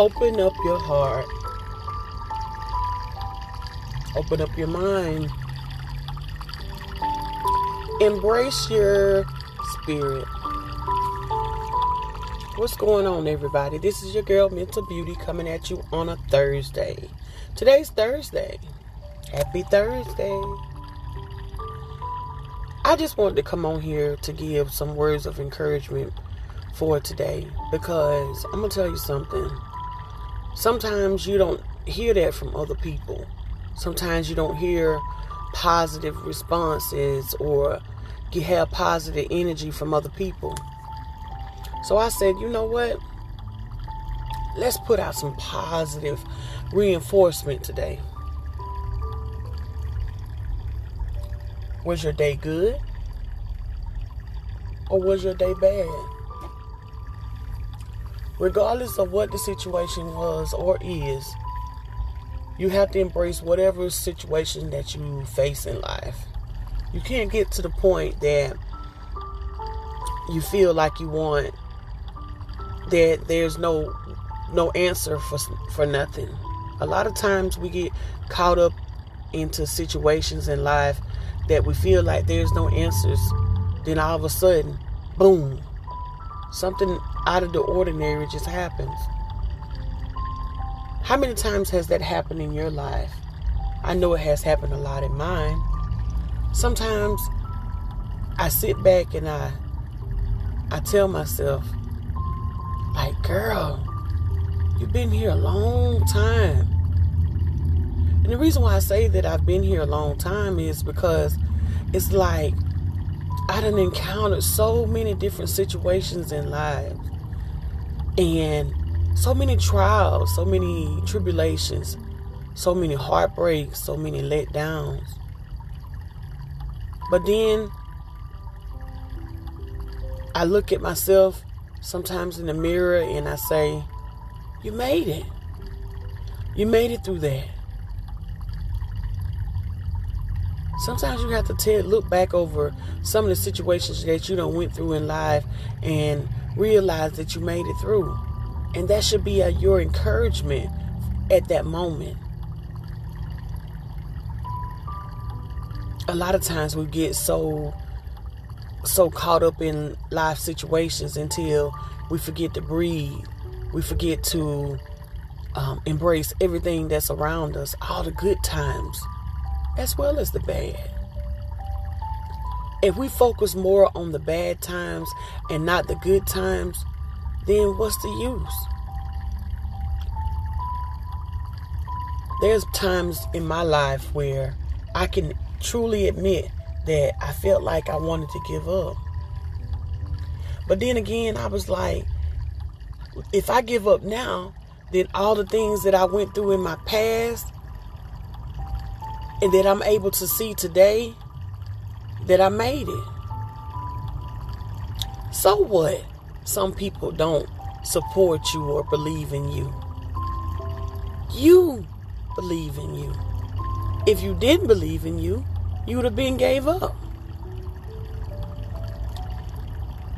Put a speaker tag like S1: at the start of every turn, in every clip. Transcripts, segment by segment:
S1: open up your heart, open up your mind, embrace your spirit. What's going on, everybody? This is your girl, Mental Beauty, coming at you on a Thursday. Today's Thursday. Happy Thursday. I just wanted to come on here to give some words of encouragement for today because I'm going to tell you something. Sometimes you don't hear that from other people. Sometimes you don't hear positive responses or you have positive energy from other people. So I said, you know what? Let's put out some positive reinforcement today. Was your day good? Or was your day bad? Regardless of what the situation was or is, you have to embrace whatever situation that you face in life. You can't get to the point that you feel like you want that there's no no answer for for nothing. A lot of times we get caught up into situations in life that we feel like there's no answers. Then all of a sudden, boom, something out of the ordinary just happens. How many times has that happened in your life? I know it has happened a lot in mine. Sometimes I sit back and I I tell myself, like, girl, you've been here a long time. And the reason why I say that I've been here a long time is because it's like I done encountered so many different situations in life and so many trials, so many tribulations, so many heartbreaks, so many letdowns. But then I look at myself sometimes in the mirror and I say, You made it. You made it through that. Sometimes you have to tell, look back over some of the situations that you don't went through in life and realize that you made it through. And that should be a, your encouragement at that moment. A lot of times we get so so caught up in life situations until we forget to breathe. We forget to um, embrace everything that's around us, all the good times, as well as the bad. If we focus more on the bad times and not the good times, then what's the use? There's times in my life where I can truly admit that I felt like I wanted to give up. But then again, I was like, if I give up now, then all the things that I went through in my past and that I'm able to see today, that I made it. So what? Some people don't support you or believe in you. You believe in you. If you didn't believe in you, you would have been gave up.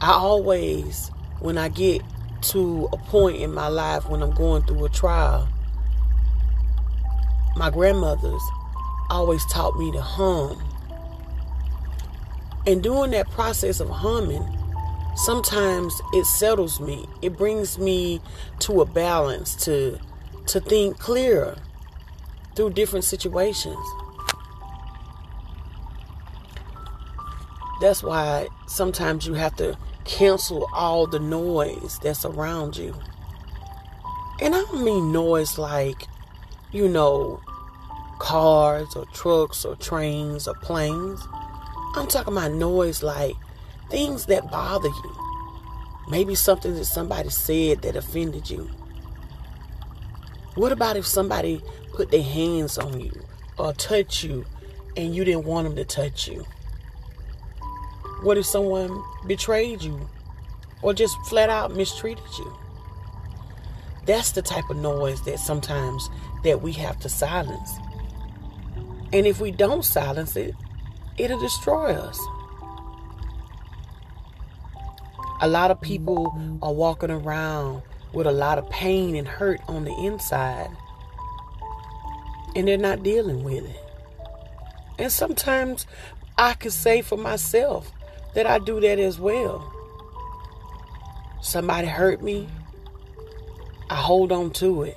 S1: I always, when I get to a point in my life when I'm going through a trial, my grandmothers always taught me to hum. And during that process of humming, sometimes it settles me. It brings me to a balance to to think clearer through different situations. That's why sometimes you have to cancel all the noise that's around you. And I don't mean noise like, you know, cars or trucks or trains or planes. I'm talking about noise like things that bother you. Maybe something that somebody said that offended you. What about if somebody put their hands on you or touch you and you didn't want them to touch you? What if someone betrayed you or just flat out mistreated you? That's the type of noise that sometimes that we have to silence. And if we don't silence it, it'll destroy us. A lot of people are walking around with a lot of pain and hurt on the inside, and they're not dealing with it. And sometimes I can say for myself that I do that as well. Somebody hurt me, I hold on to it.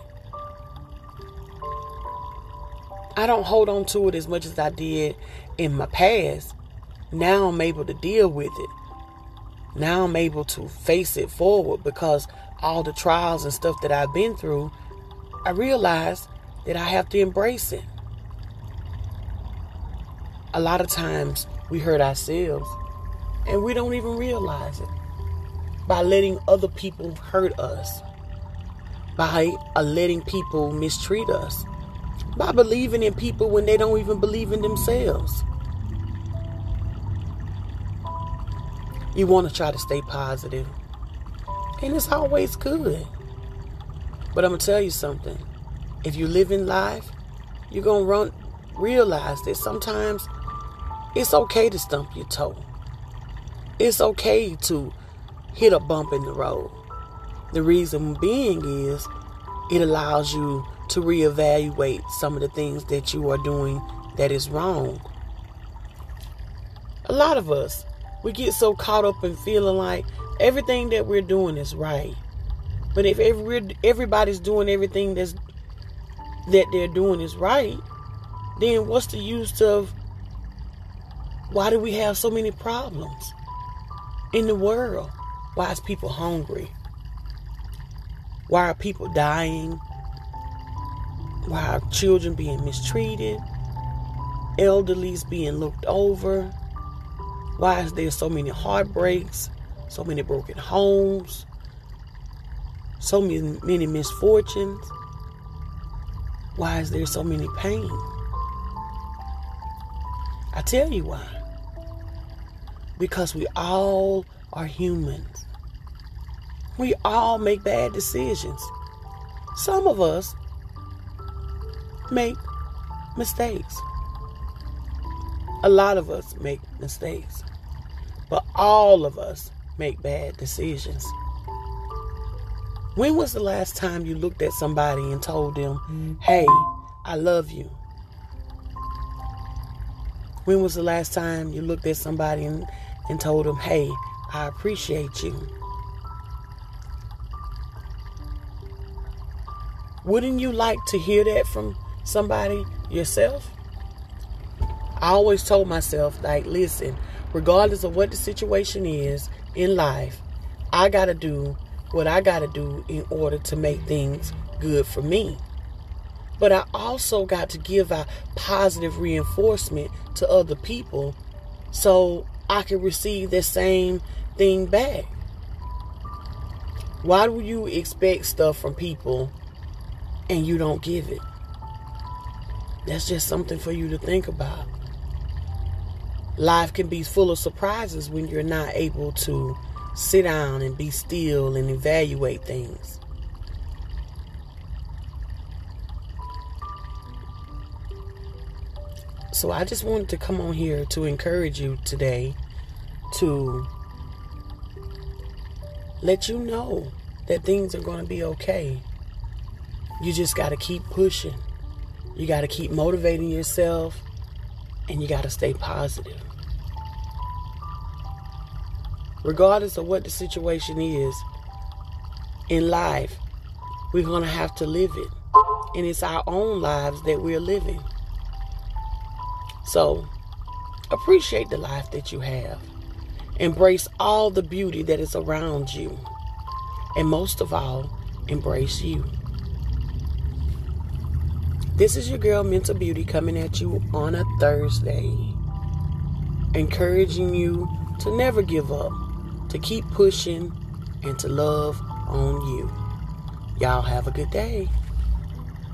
S1: I don't hold on to it as much as I did in my past. Now I'm able to deal with it. Now I'm able to face it forward because all the trials and stuff that I've been through, I realize that I have to embrace it. A lot of times we hurt ourselves and we don't even realize it by letting other people hurt us, by uh, letting people mistreat us, by believing in people when they don't even believe in themselves. You want to try to stay positive, and it's always good. But I'm going to tell you something. If you live in life, you're going to run realize that sometimes it's okay to stump your toe. It's okay to hit a bump in the road. The reason being is it allows you to reevaluate some of the things that you are doing that is wrong. A lot of us, we get so caught up in feeling like everything that we're doing is right. But if every, everybody's doing everything that's that they're doing is right, then what's the use of why do we have so many problems in the world? Why is people hungry? Why are people dying? Why are children being mistreated? Elderlies being looked over? Why is there so many heartbreaks? So many broken homes? So many, many misfortunes? Why is there so many pain? I tell you why. Because we all are humans. We all make bad decisions. Some of us make mistakes. A lot of us make mistakes. But all of us make bad decisions. When was the last time you looked at somebody and told them, hey, I love you? When was the last time you looked at somebody and, and told them, hey, I appreciate you? Wouldn't you like to hear that from somebody yourself? I always told myself, like, listen, regardless of what the situation is in life, I got to do what I got to do in order to make things good for me. But I also got to give out positive reinforcement to other people so I can receive the same thing back. Why do you expect stuff from people and you don't give it? That's just something for you to think about. Life can be full of surprises when you're not able to sit down and be still and evaluate things. So I just wanted to come on here to encourage you today to let you know that things are going to be okay. You just got to keep pushing. You got to keep motivating yourself and you got to stay positive. Regardless of what the situation is in life, we're going to have to live it. And it's our own lives that we're living. So, appreciate the life that you have. Embrace all the beauty that is around you. And most of all, embrace you. This is your girl, Mental Beauty, coming at you on a Thursday. Encouraging you to never give up, to keep pushing, and to love on you. Y'all have a good day.